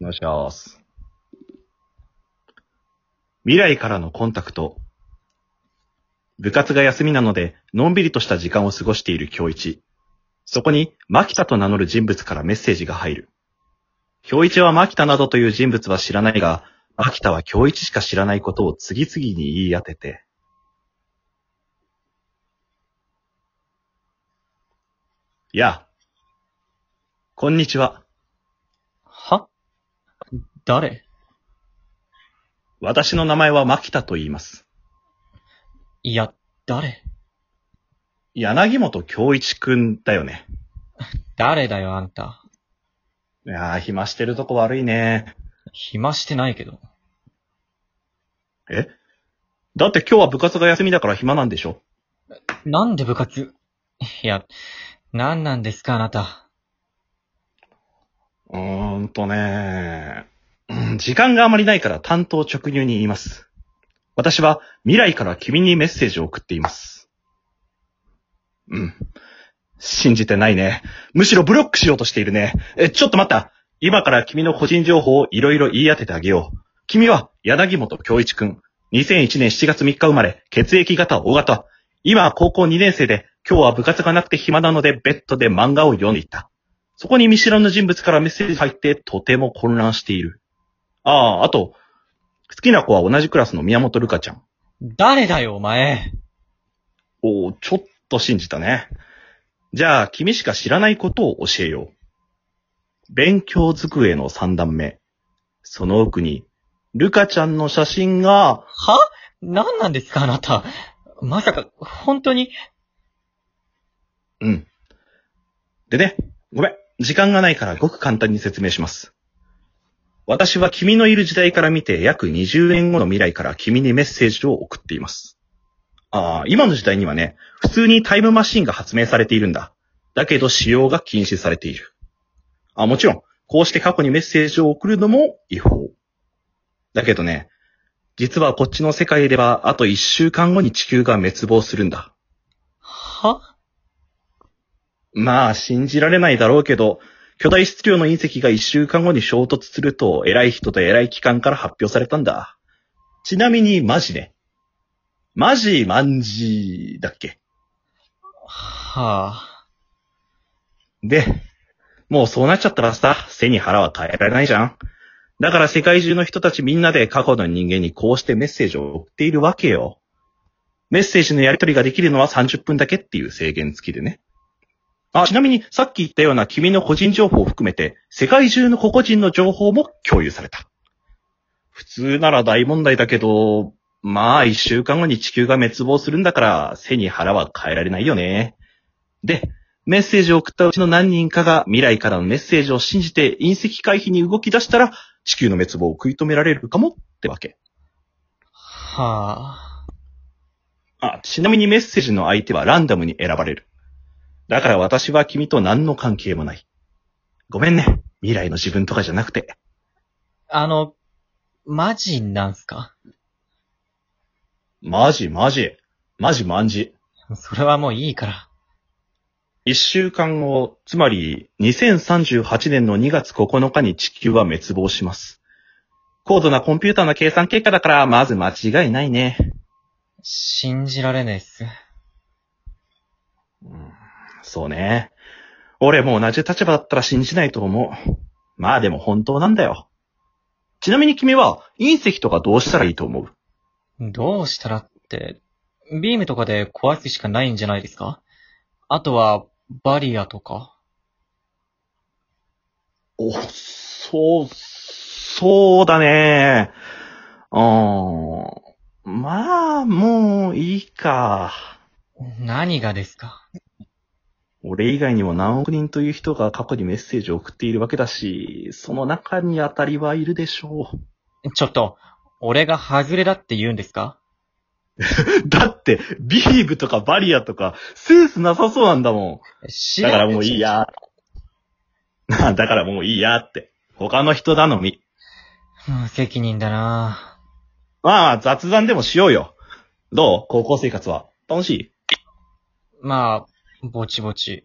お願いします。未来からのコンタクト。部活が休みなので、のんびりとした時間を過ごしている京一。そこに、牧田と名乗る人物からメッセージが入る。京一は牧田などという人物は知らないが、牧田は京一しか知らないことを次々に言い当てて。や。こんにちは。は誰？私の名前は牧田と言います。いや、誰？柳本京一くんだよね。誰だよ、あんた。いやー、暇してるとこ悪いね。暇してないけど。え？だって今日は部活が休みだから暇なんでしょ？なんで部活？いや、なんなんですか、あなた。うーんとねうん時間があまりないから担当直入に言います。私は未来から君にメッセージを送っています。うん。信じてないね。むしろブロックしようとしているね。え、ちょっと待った。今から君の個人情報をいろいろ言い当ててあげよう。君は柳本京一くん。2001年7月3日生まれ、血液型 O 型。今は高校2年生で、今日は部活がなくて暇なのでベッドで漫画を読んでいた。そこに見知らぬ人物からメッセージが入ってとても混乱している。ああ、あと、好きな子は同じクラスの宮本るかちゃん。誰だよ、お前。おーちょっと信じたね。じゃあ、君しか知らないことを教えよう。勉強机の三段目。その奥に、ルカちゃんの写真が、は？なんなんですか、あなた。まさか、本当に、うん。でね、ごめん。時間がないからごく簡単に説明します。私は君のいる時代から見て約20年後の未来から君にメッセージを送っています。ああ、今の時代にはね、普通にタイムマシンが発明されているんだ。だけど使用が禁止されている。あ、もちろん、こうして過去にメッセージを送るのも違法。だけどね、実はこっちの世界ではあと1週間後に地球が滅亡するんだ。は？まあ、信じられないだろうけど、巨大質量の隕石が一週間後に衝突すると、偉い人と偉い機関から発表されたんだ。ちなみに、マジね。マジ、マンジだっけはあ。で、もうそうなっちゃったらさ、背に腹は変えられないじゃん。だから世界中の人たちみんなで過去の人間にこうしてメッセージを送っているわけよ。メッセージのやり取りができるのは30分だけっていう制限付きでね。あ、ちなみにさっき言ったような君の個人情報を含めて、世界中の個々人の情報も共有された。普通なら大問題だけど、まあ一週間後に地球が滅亡するんだから、背に腹は変えられないよね。で、メッセージを送ったうちの何人かが未来からのメッセージを信じて隕石回避に動き出したら、地球の滅亡を食い止められるかもってわけ。はあ。あ、ちなみにメッセージの相手はランダムに選ばれる。だから私は君と何の関係もない。ごめんね。未来の自分とかじゃなくて。あの、マジなんすか？マジマジ。マジマンジ。それはもういいから。一週間後、つまり2038年の2月9日に地球は滅亡します。高度なコンピューターの計算結果だから、まず間違いないね。信じられねえっす。うんそうね。俺も同じ立場だったら信じないと思う。まあでも本当なんだよ。ちなみに君は隕石とかどうしたらいいと思う？どうしたらって、ビームとかで壊すしかないんじゃないですか？あとは、バリアとか？お、そう、そうだね。うーん。まあ、もういいか。何がですか？俺以外にも何億人という人が過去にメッセージを送っているわけだし、その中に当たりはいるでしょう。ちょっと、俺が外れだって言うんですか？だって、ビームとかバリアとか、センスなさそうなんだもん。だからもういい。や。だからもういいやって。他の人頼み。無責任だなまあ、雑談でもしようよ。どう？高校生活は。楽しい？まあ、ぼちぼち。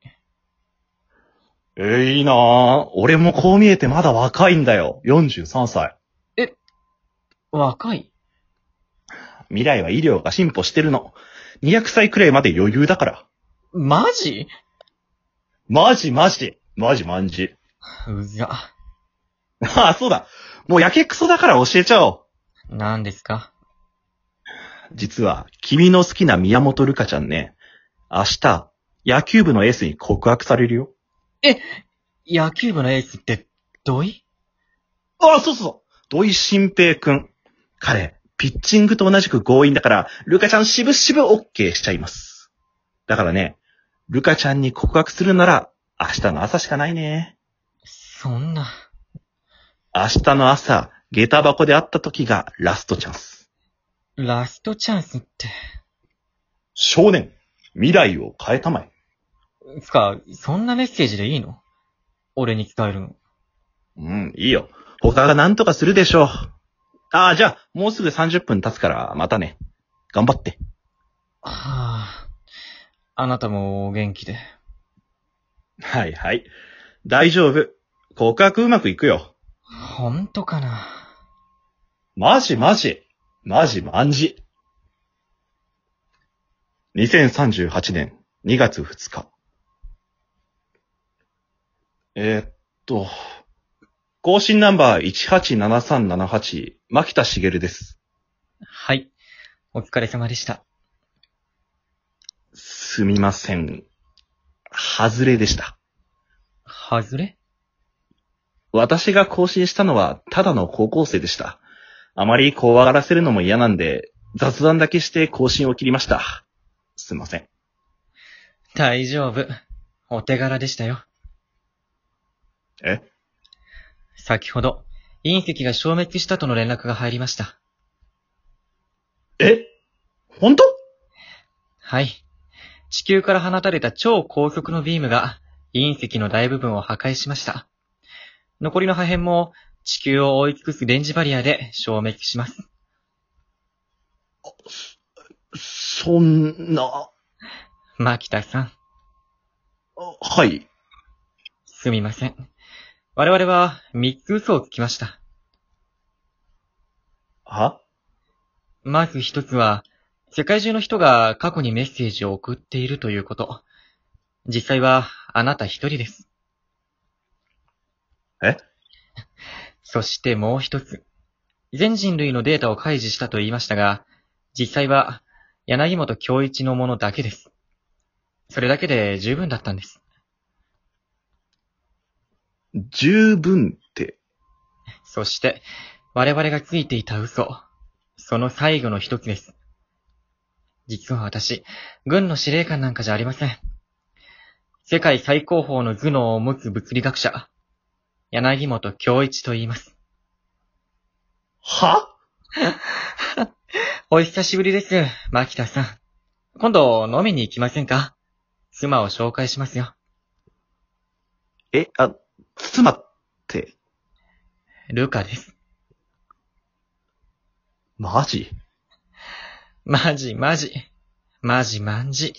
えー、いいなぁ。俺もこう見えてまだ若いんだよ。43歳。若い？未来は医療が進歩してるの。200歳くらいまで余裕だから。マジ？マジマジ。マジマンジ。うざ。ああ、そうだ。もうやけくそだから教えちゃおう。何ですか？実は、君の好きな宮本るかちゃんね、明日、野球部のエースに告白されるよ。野球部のエースって、どいああ、そうそうそう。土井新平くん。彼、ピッチングと同じく強引だから、ルカちゃんしぶしぶ OK しちゃいます。だからね、ルカちゃんに告白するなら、明日の朝しかないね。そんな。明日の朝、下駄箱で会った時がラストチャンス。ラストチャンスって。少年、未来を変えたまえ。つか、そんなメッセージでいいの？俺に伝えるの。うん、いいよ。他が何とかするでしょう。ああ、じゃあ、もうすぐ30分経つから、またね。頑張って。はあ。あなたもお元気で。はいはい。大丈夫。告白うまくいくよ。ほんとかなマジマジ。マジマンジ。2038年2月2日。えーっと、更新ナンバー187378、牧田茂です。はい。お疲れ様でした。すみません。外れでした。外れ？私が更新したのはただの高校生でした。あまり怖がらせるのも嫌なんで、雑談だけして更新を切りました。すいません。大丈夫。お手柄でしたよ。え？先ほど、隕石が消滅したとの連絡が入りました。え？本当？はい。地球から放たれた超高速のビームが隕石の大部分を破壊しました。残りの破片も地球を覆い尽くす電磁バリアで消滅します。そんな、牧田さん、はい。すみません。我々は三つ嘘をつきました。は？まず一つは、世界中の人が過去にメッセージを送っているということ。実際はあなた一人です。え？そしてもう一つ。全人類のデータを開示したと言いましたが、実際は柳本京一のものだけです。それだけで十分だったんです。十分って、そして、我々がついていた嘘。その最後の一つです。実は私、軍の司令官なんかじゃありません。世界最高峰の頭脳を持つ物理学者、柳本京一と言います。は？お久しぶりです、牧田さん。今度飲みに行きませんか？妻を紹介しますよ。え、あ、妻って、ルカです。マジ？マジマジ。マジマンジ。